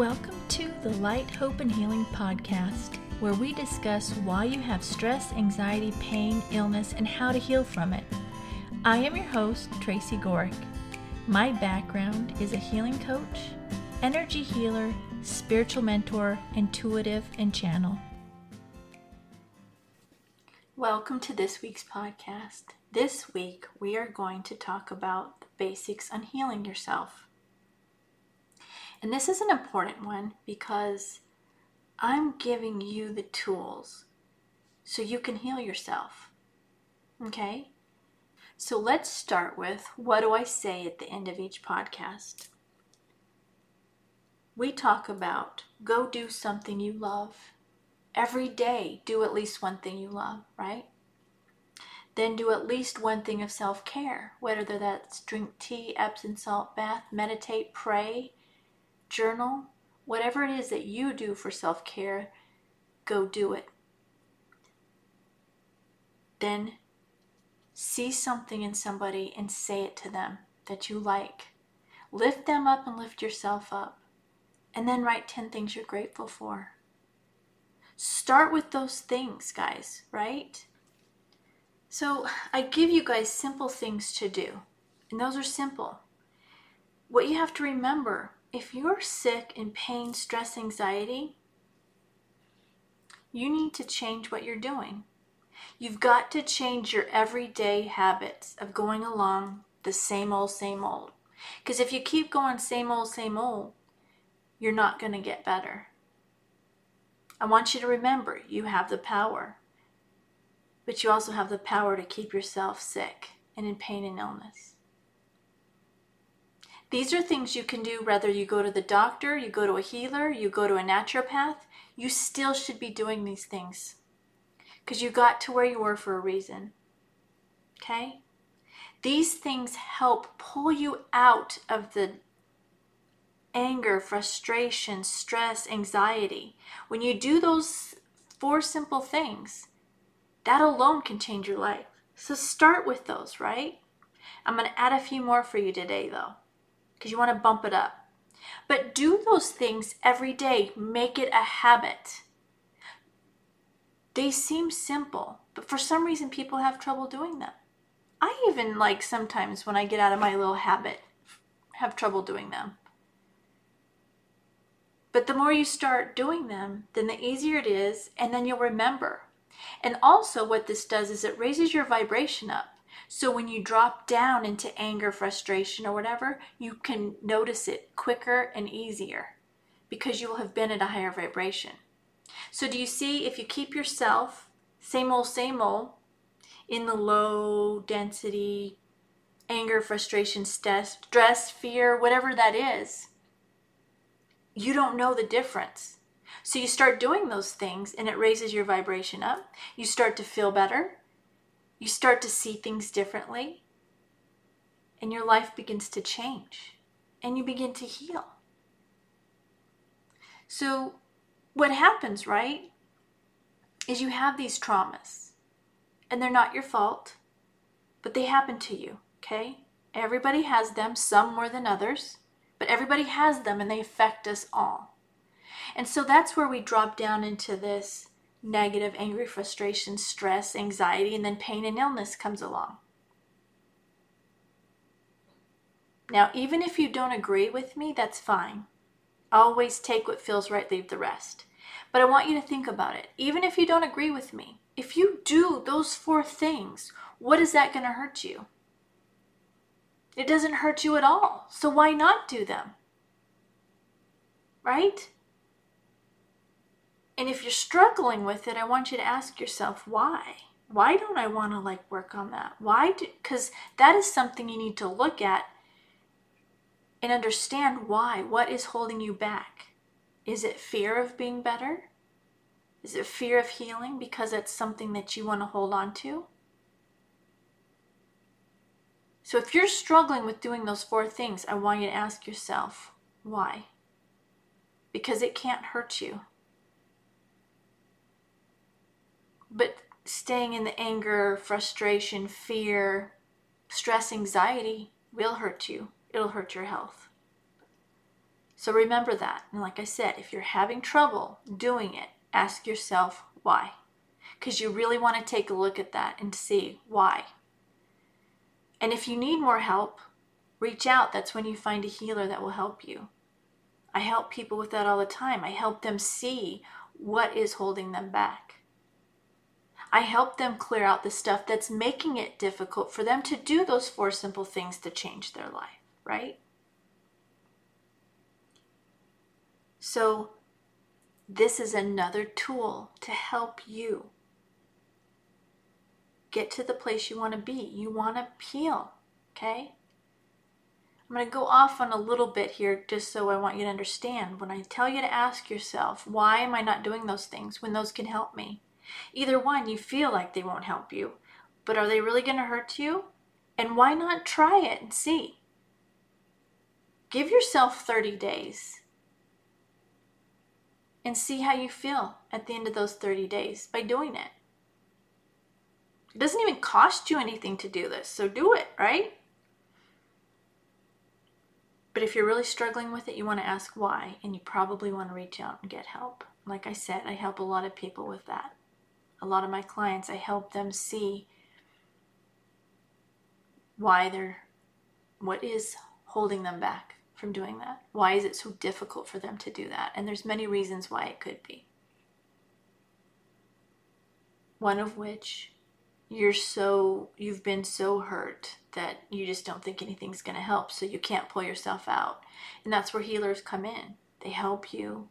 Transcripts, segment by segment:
Welcome to the Light, Hope, and Healing podcast, where we discuss why you have stress, anxiety, pain, illness, and how to heal from it. I am your host, Tracy Gorick. My background is a healing coach, energy healer, spiritual mentor, intuitive, and channel. Welcome to this week's podcast. This week, we are going to talk about the basics on healing yourself. And this is an important one because I'm giving you the tools so you can heal yourself. Okay? So let's start with what do I say at the end of each podcast? We talk about go do something you love. Every day, do at least one thing you love, right? Then do at least one thing of self care, whether that's drink tea, Epsom salt bath, meditate, pray, journal, whatever it is that you do for self care, go do it. Then see something in somebody and say it to them that you like. Lift them up and lift yourself up. And then write 10 things you're grateful for. Start with those things, guys, right? So I give you guys simple things to do, and those are simple. What you have to remember if you're sick in pain, stress, anxiety, you need to change what you're doing. You've got to change your everyday habits of going along the same old, same old. Because if you keep going same old, same old, you're not going to get better. I want you to remember you have the power, but you also have the power to keep yourself sick and in pain and illness. These are things you can do whether you go to the doctor, you go to a healer, you go to a naturopath. You still should be doing these things because you got to where you were for a reason. Okay? These things help pull you out of the anger, frustration, stress, anxiety. When you do those four simple things, that alone can change your life. So start with those, right? I'm going to add a few more for you today, though because you want to bump it up. But do those things every day, make it a habit. They seem simple, but for some reason people have trouble doing them. I even like sometimes when I get out of my little habit have trouble doing them. But the more you start doing them, then the easier it is, and then you'll remember. And also, what this does is it raises your vibration up. So when you drop down into anger, frustration, or whatever, you can notice it quicker and easier because you will have been at a higher vibration. So do you see if you keep yourself same old, same old in the low density anger, frustration, stress, fear, whatever that is, you don't know the difference. So you start doing those things and it raises your vibration up. You start to feel better you start to see things differently, and your life begins to change, and you begin to heal. So, what happens, right, is you have these traumas, and they're not your fault, but they happen to you, okay? Everybody has them, some more than others, but everybody has them and they affect us all. And so that's where we drop down into this negative, angry, frustration, stress, anxiety, and then pain and illness comes along. Now, even if you don't agree with me, that's fine. Always take what feels right, leave the rest. But I want you to think about it. Even if you don't agree with me, if you do those four things, what is that going to hurt you? It doesn't hurt you at all. So why not do them? Right? And if you're struggling with it, I want you to ask yourself why. Why don't I want to like work on that? Why do cuz that is something you need to look at and understand why. What is holding you back? Is it fear of being better? Is it fear of healing because it's something that you want to hold on to? So if you're struggling with doing those four things, I want you to ask yourself why. Because it can't hurt you. But staying in the anger, frustration, fear, stress, anxiety will hurt you. It'll hurt your health. So remember that. And like I said, if you're having trouble doing it, ask yourself why. Because you really want to take a look at that and see why. And if you need more help, reach out. That's when you find a healer that will help you. I help people with that all the time. I help them see what is holding them back. I help them clear out the stuff that's making it difficult for them to do those four simple things to change their life, right? So, this is another tool to help you get to the place you want to be. You want to heal, okay? I'm going to go off on a little bit here just so I want you to understand. When I tell you to ask yourself, why am I not doing those things when those can help me? Either one, you feel like they won't help you, but are they really going to hurt you? And why not try it and see? Give yourself 30 days and see how you feel at the end of those 30 days by doing it. It doesn't even cost you anything to do this, so do it, right? But if you're really struggling with it, you want to ask why, and you probably want to reach out and get help. Like I said, I help a lot of people with that. A lot of my clients, I help them see why they're, what is holding them back from doing that. Why is it so difficult for them to do that? And there's many reasons why it could be. One of which you're so you've been so hurt that you just don't think anything's going to help so you can't pull yourself out and that's where healers come in they help you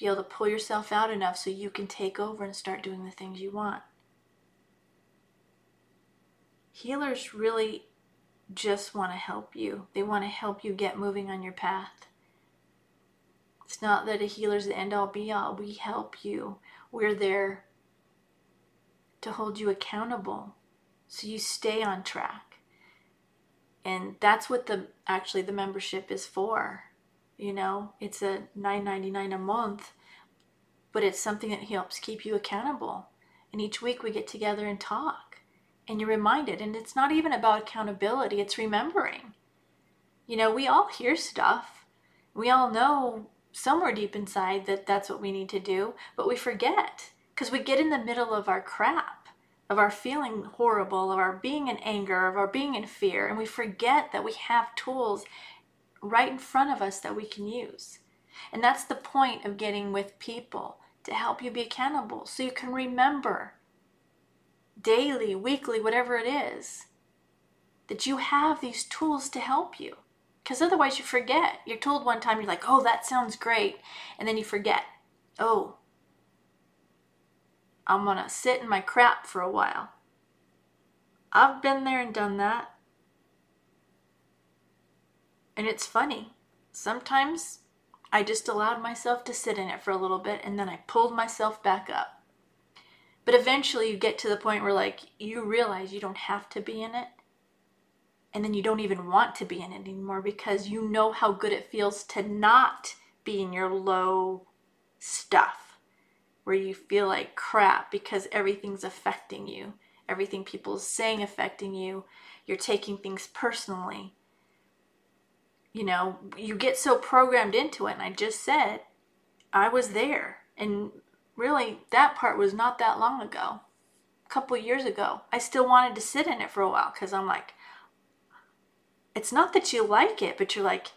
be able to pull yourself out enough so you can take over and start doing the things you want. Healers really just want to help you. They want to help you get moving on your path. It's not that a healer's the end all be all. We help you. We're there to hold you accountable so you stay on track. And that's what the actually the membership is for. You know, it's a 9.99 a month, but it's something that helps keep you accountable. And each week we get together and talk. And you're reminded and it's not even about accountability, it's remembering. You know, we all hear stuff. We all know somewhere deep inside that that's what we need to do, but we forget because we get in the middle of our crap, of our feeling horrible, of our being in anger, of our being in fear, and we forget that we have tools right in front of us that we can use. And that's the point of getting with people to help you be accountable so you can remember daily, weekly, whatever it is, that you have these tools to help you. Because otherwise, you forget. You're told one time, you're like, oh, that sounds great. And then you forget, oh, I'm going to sit in my crap for a while. I've been there and done that. And it's funny. Sometimes I just allowed myself to sit in it for a little bit and then I pulled myself back up. But eventually you get to the point where like you realize you don't have to be in it. And then you don't even want to be in it anymore because you know how good it feels to not be in your low stuff where you feel like crap because everything's affecting you. Everything people are saying affecting you. You're taking things personally. You know, you get so programmed into it. And I just said, I was there. And really, that part was not that long ago, a couple years ago. I still wanted to sit in it for a while because I'm like, it's not that you like it, but you're like,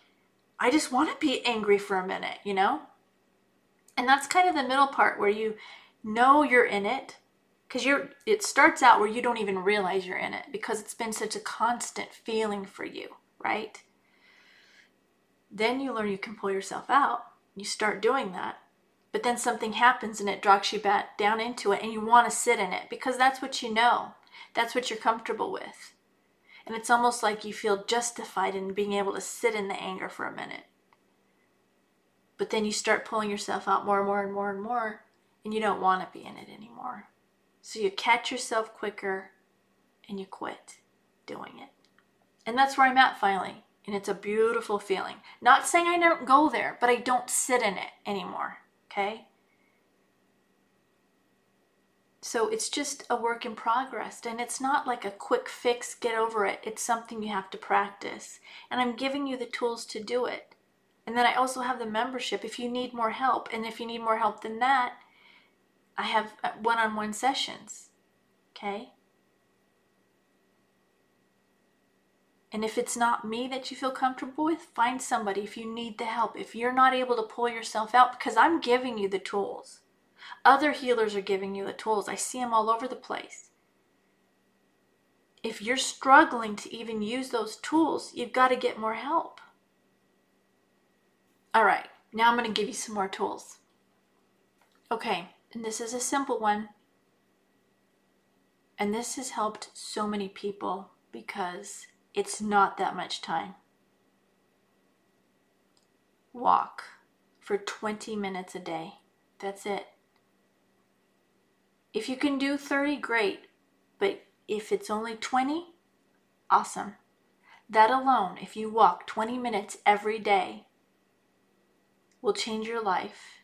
I just want to be angry for a minute, you know? And that's kind of the middle part where you know you're in it because you're it starts out where you don't even realize you're in it because it's been such a constant feeling for you, right? Then you learn you can pull yourself out. You start doing that. But then something happens and it drags you back down into it and you want to sit in it because that's what you know. That's what you're comfortable with. And it's almost like you feel justified in being able to sit in the anger for a minute but then you start pulling yourself out more and more and more and more, and you don't want to be in it anymore. So you catch yourself quicker and you quit doing it. And that's where I'm at finally. And it's a beautiful feeling. Not saying I don't go there, but I don't sit in it anymore. Okay? So it's just a work in progress. And it's not like a quick fix, get over it. It's something you have to practice. And I'm giving you the tools to do it. And then I also have the membership if you need more help. And if you need more help than that, I have one on one sessions. Okay? And if it's not me that you feel comfortable with, find somebody if you need the help. If you're not able to pull yourself out, because I'm giving you the tools. Other healers are giving you the tools. I see them all over the place. If you're struggling to even use those tools, you've got to get more help. All right, now I'm going to give you some more tools. Okay, and this is a simple one. And this has helped so many people because it's not that much time. Walk for 20 minutes a day. That's it. If you can do 30, great. But if it's only 20, awesome. That alone, if you walk 20 minutes every day, will change your life.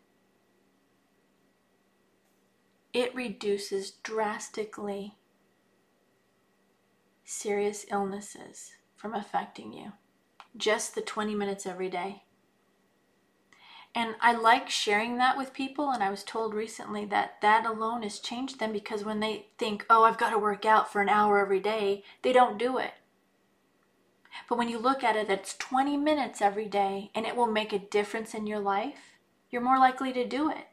It reduces drastically serious illnesses from affecting you. Just the 20 minutes every day. And I like sharing that with people. And I was told recently that that alone has changed them because when they think, oh, I've got to work out for an hour every day, they don't do it. But when you look at it, it's 20 minutes every day and it will make a difference in your life, you're more likely to do it.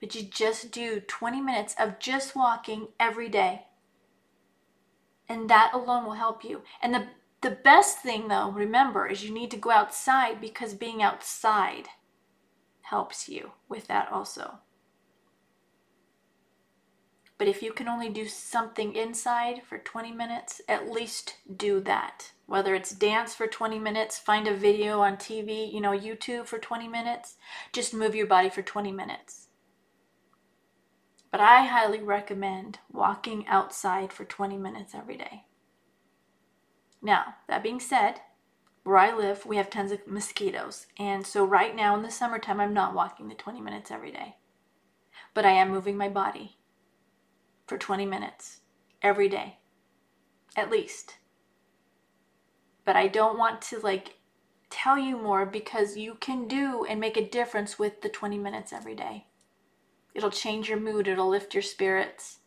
But you just do 20 minutes of just walking every day. And that alone will help you. And the, the best thing, though, remember, is you need to go outside because being outside helps you with that also. But if you can only do something inside for 20 minutes, at least do that. Whether it's dance for 20 minutes, find a video on TV, you know, YouTube for 20 minutes, just move your body for 20 minutes. But I highly recommend walking outside for 20 minutes every day. Now, that being said, where I live, we have tons of mosquitoes. And so right now in the summertime, I'm not walking the 20 minutes every day. But I am moving my body for 20 minutes every day, at least. But I don't want to like tell you more because you can do and make a difference with the 20 minutes every day. It'll change your mood, it'll lift your spirits.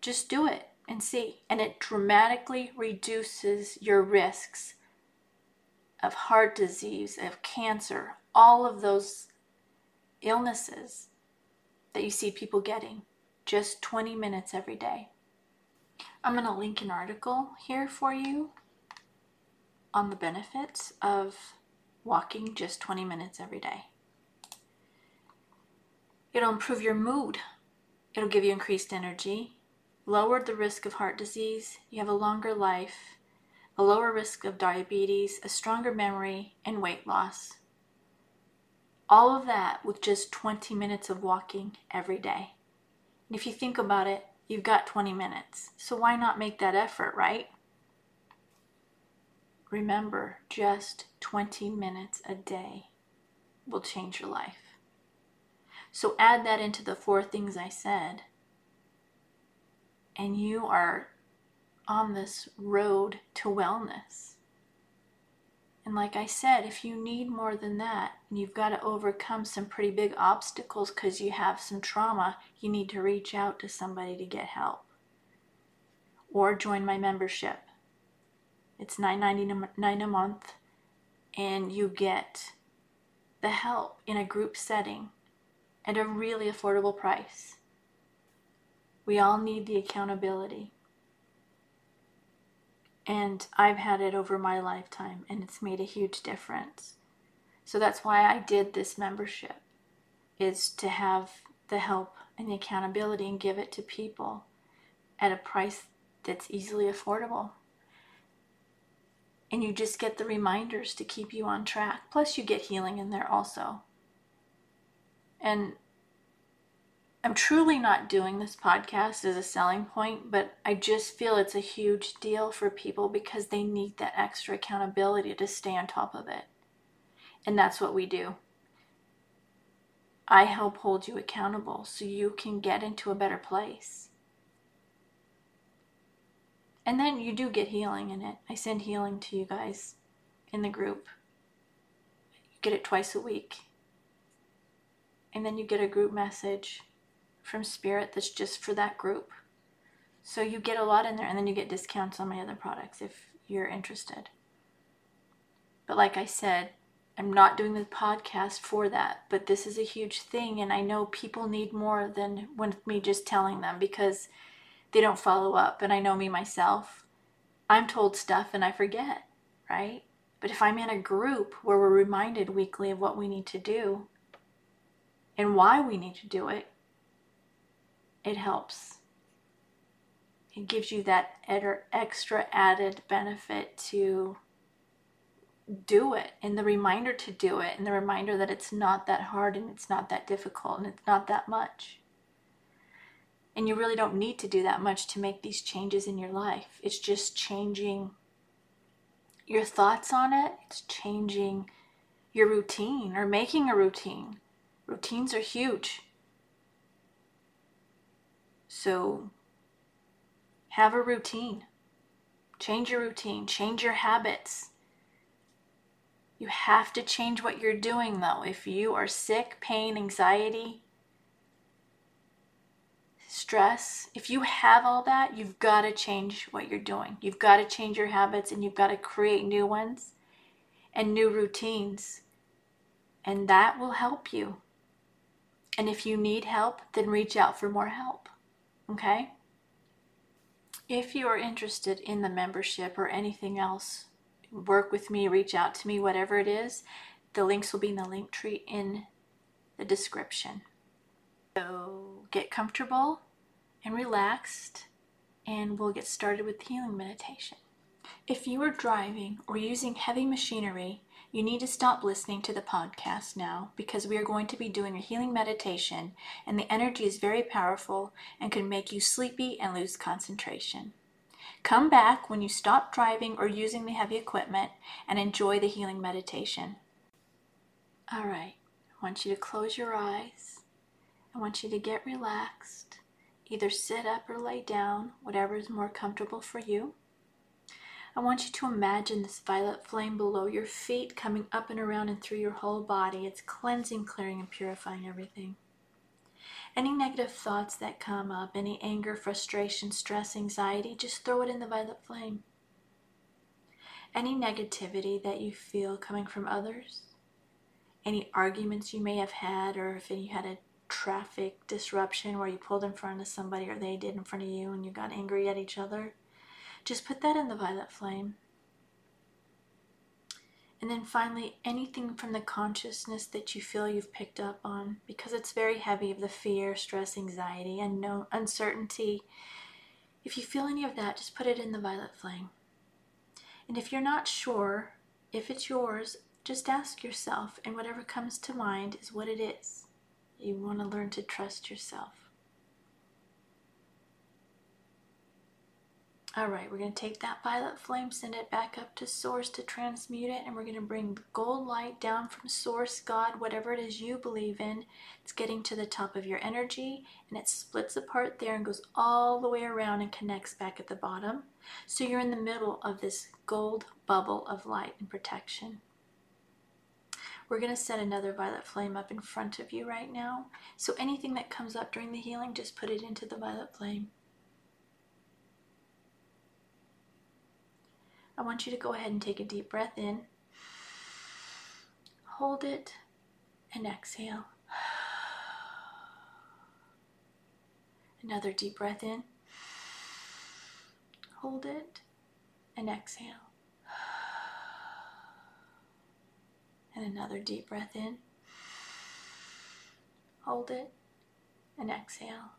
Just do it and see. And it dramatically reduces your risks of heart disease, of cancer, all of those illnesses that you see people getting just 20 minutes every day. I'm going to link an article here for you on the benefits of walking just 20 minutes every day. It'll improve your mood. It'll give you increased energy, lower the risk of heart disease, you have a longer life, a lower risk of diabetes, a stronger memory, and weight loss. All of that with just 20 minutes of walking every day. And if you think about it, you've got 20 minutes. So why not make that effort, right? Remember, just 20 minutes a day will change your life. So add that into the four things I said, and you are on this road to wellness. And like I said, if you need more than that, and you've got to overcome some pretty big obstacles because you have some trauma, you need to reach out to somebody to get help. Or join my membership. It's $9.99 a month, and you get the help in a group setting at a really affordable price. We all need the accountability. And I've had it over my lifetime, and it's made a huge difference. So that's why I did this membership, is to have the help and the accountability and give it to people at a price that's easily affordable. And you just get the reminders to keep you on track. Plus, you get healing in there also. And I'm truly not doing this podcast as a selling point, but I just feel it's a huge deal for people because they need that extra accountability to stay on top of it. And that's what we do. I help hold you accountable so you can get into a better place. And then you do get healing in it. I send healing to you guys in the group. You get it twice a week. And then you get a group message from Spirit that's just for that group. So you get a lot in there, and then you get discounts on my other products if you're interested. But like I said, I'm not doing the podcast for that, but this is a huge thing, and I know people need more than with me just telling them because they don't follow up. And I know me myself. I'm told stuff and I forget, right? But if I'm in a group where we're reminded weekly of what we need to do and why we need to do it, it helps. It gives you that extra added benefit to do it and the reminder to do it and the reminder that it's not that hard and it's not that difficult and it's not that much. And you really don't need to do that much to make these changes in your life. It's just changing your thoughts on it, it's changing your routine or making a routine. Routines are huge. So have a routine. Change your routine, change your habits. You have to change what you're doing though. If you are sick, pain, anxiety, stress, if you have all that, you've got to change what you're doing. You've got to change your habits and you've got to create new ones and new routines. And that will help you. And if you need help, then reach out for more help. Okay? If you are interested in the membership or anything else, work with me, reach out to me, whatever it is, the links will be in the link tree in the description. So get comfortable and relaxed, and we'll get started with the healing meditation. If you are driving or using heavy machinery, you need to stop listening to the podcast now because we are going to be doing a healing meditation, and the energy is very powerful and can make you sleepy and lose concentration. Come back when you stop driving or using the heavy equipment and enjoy the healing meditation. All right, I want you to close your eyes. I want you to get relaxed. Either sit up or lay down, whatever is more comfortable for you. I want you to imagine this violet flame below your feet coming up and around and through your whole body. It's cleansing, clearing, and purifying everything. Any negative thoughts that come up, any anger, frustration, stress, anxiety, just throw it in the violet flame. Any negativity that you feel coming from others, any arguments you may have had, or if you had a traffic disruption where you pulled in front of somebody or they did in front of you and you got angry at each other, just put that in the violet flame. And then finally, anything from the consciousness that you feel you've picked up on, because it's very heavy of the fear, stress, anxiety, unknown, uncertainty. If you feel any of that, just put it in the violet flame. And if you're not sure if it's yours, just ask yourself, and whatever comes to mind is what it is. You want to learn to trust yourself. All right, we're going to take that violet flame, send it back up to source to transmute it, and we're going to bring the gold light down from source, God, whatever it is you believe in. It's getting to the top of your energy, and it splits apart there and goes all the way around and connects back at the bottom. So you're in the middle of this gold bubble of light and protection. We're going to set another violet flame up in front of you right now. So anything that comes up during the healing, just put it into the violet flame. I want you to go ahead and take a deep breath in, hold it, and exhale. Another deep breath in, hold it, and exhale. And another deep breath in, hold it, and exhale.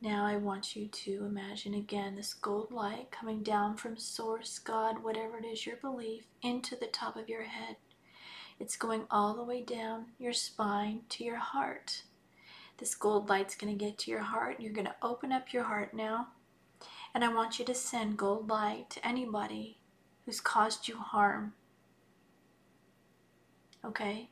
Now I want you to imagine again this gold light coming down from Source, God, whatever it is your belief, into the top of your head. It's going all the way down your spine to your heart. This gold light's going to get to your heart. You're going to open up your heart now. And I want you to send gold light to anybody who's caused you harm. Okay?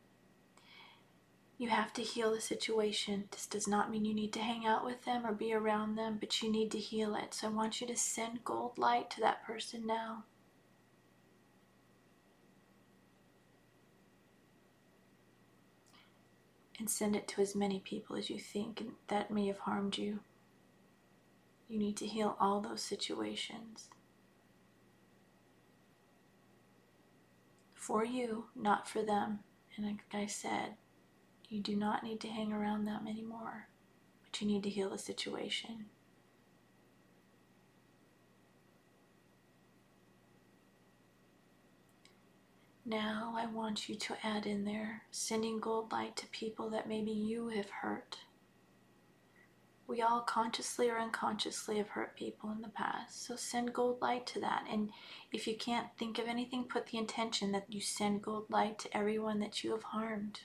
You have to heal the situation. This does not mean you need to hang out with them or be around them, but you need to heal it. So I want you to send gold light to that person now. And send it to as many people as you think that may have harmed you. You need to heal all those situations. For you, not for them. And like I said, you do not need to hang around them anymore, but you need to heal the situation. Now I want you to add in there sending gold light to people that maybe you have hurt. We all consciously or unconsciously have hurt people in the past, so send gold light to that. And if you can't think of anything, put the intention that you send gold light to everyone that you have harmed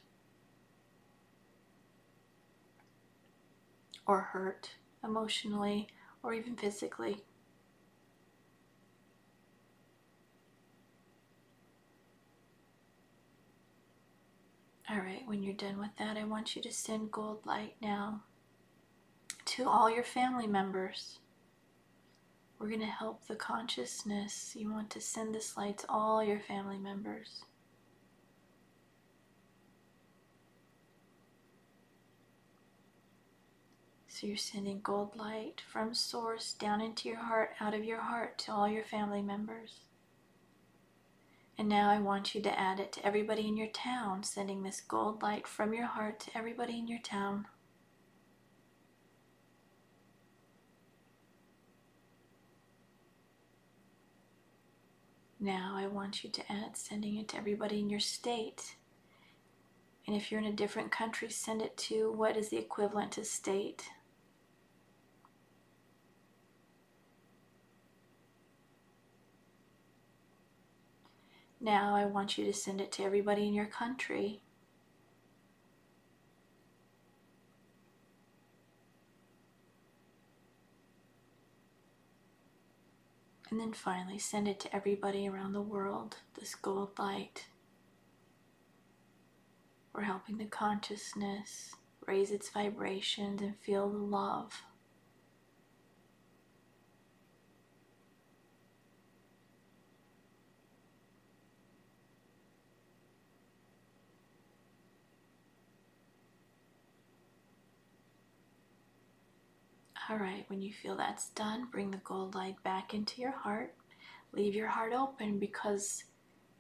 or hurt emotionally or even physically. All right, when you're done with that, I want you to send gold light now to all your family members. We're going to help the consciousness. You want to send this light to all your family members. So you're sending gold light from source down into your heart, out of your heart to all your family members. And now I want you to add it to everybody in your town, sending this gold light from your heart to everybody in your town. Now I want you to add sending it to everybody in your state. And if you're in a different country, send it to what is the equivalent to state. Now I want you to send it to everybody in your country. And then finally, send it to everybody around the world, this gold light. We're helping the consciousness raise its vibrations and feel the love. All right, when you feel that's done, bring the gold light back into your heart. Leave your heart open because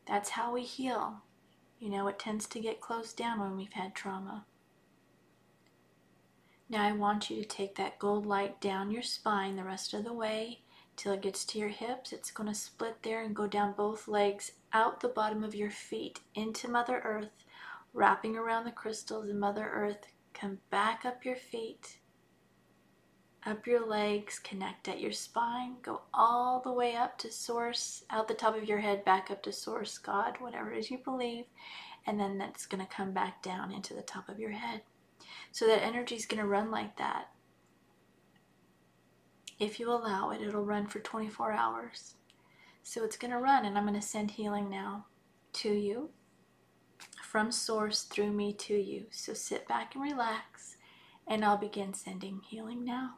that's how we heal. You know, it tends to get closed down when we've had trauma. Now, I want you to take that gold light down your spine the rest of the way till it gets to your hips. It's going to split there and go down both legs, out the bottom of your feet, into Mother Earth, wrapping around the crystals in Mother Earth. Come back up your feet up your legs, connect at your spine, go all the way up to source, out the top of your head, back up to source, God, whatever it is you believe, and then that's going to come back down into the top of your head. So that energy is going to run like that. If you allow it, it'll run for 24 hours. So it's going to run, and I'm going to send healing now to you from source through me to you. So sit back and relax, and I'll begin sending healing now.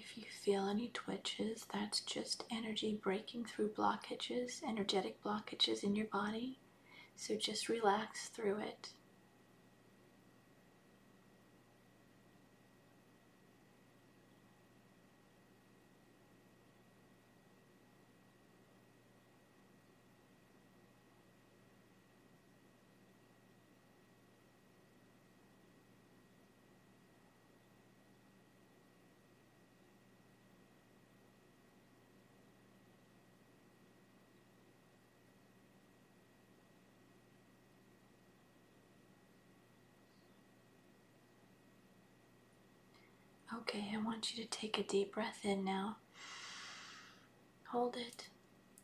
If you feel any twitches, that's just energy breaking through blockages, energetic blockages in your body. So just relax through it. Okay, I want you to take a deep breath in now. Hold it.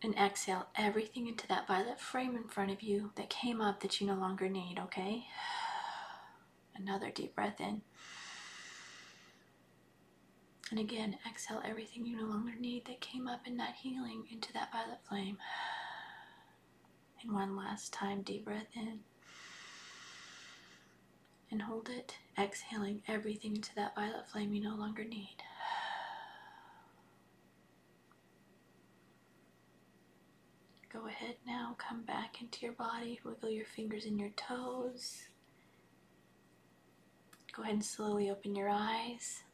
And exhale everything into that violet flame in front of you that came up that you no longer need, okay? Another deep breath in. And again, exhale everything you no longer need that came up in that healing into that violet flame. And one last time, deep breath in. And hold it, exhaling everything into that violet flame you no longer need. Go ahead now, come back into your body, wiggle your fingers and your toes. Go ahead and slowly open your eyes.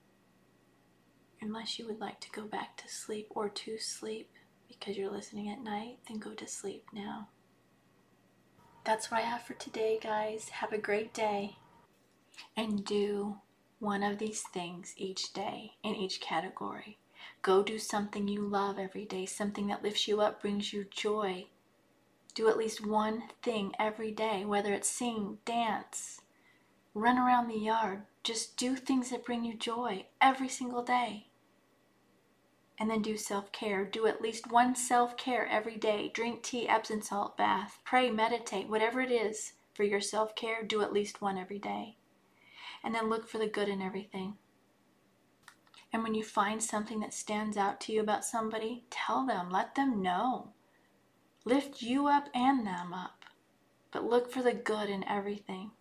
Unless you would like to go back to sleep or to sleep because you're listening at night, then go to sleep now. That's what I have for today, guys. Have a great day. And do one of these things each day in each category. Go do something you love every day, something that lifts you up, brings you joy. Do at least one thing every day, whether it's sing, dance, run around the yard. Just do things that bring you joy every single day. And then do self care. Do at least one self care every day. Drink tea, Epsom salt bath, pray, meditate, whatever it is for your self care, do at least one every day. And then look for the good in everything. And when you find something that stands out to you about somebody, tell them, let them know. Lift you up and them up. But look for the good in everything.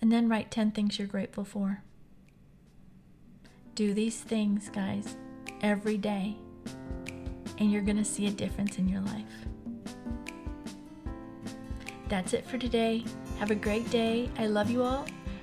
And then write 10 things you're grateful for. Do these things, guys, every day, and you're going to see a difference in your life. That's it for today. Have a great day. I love you all,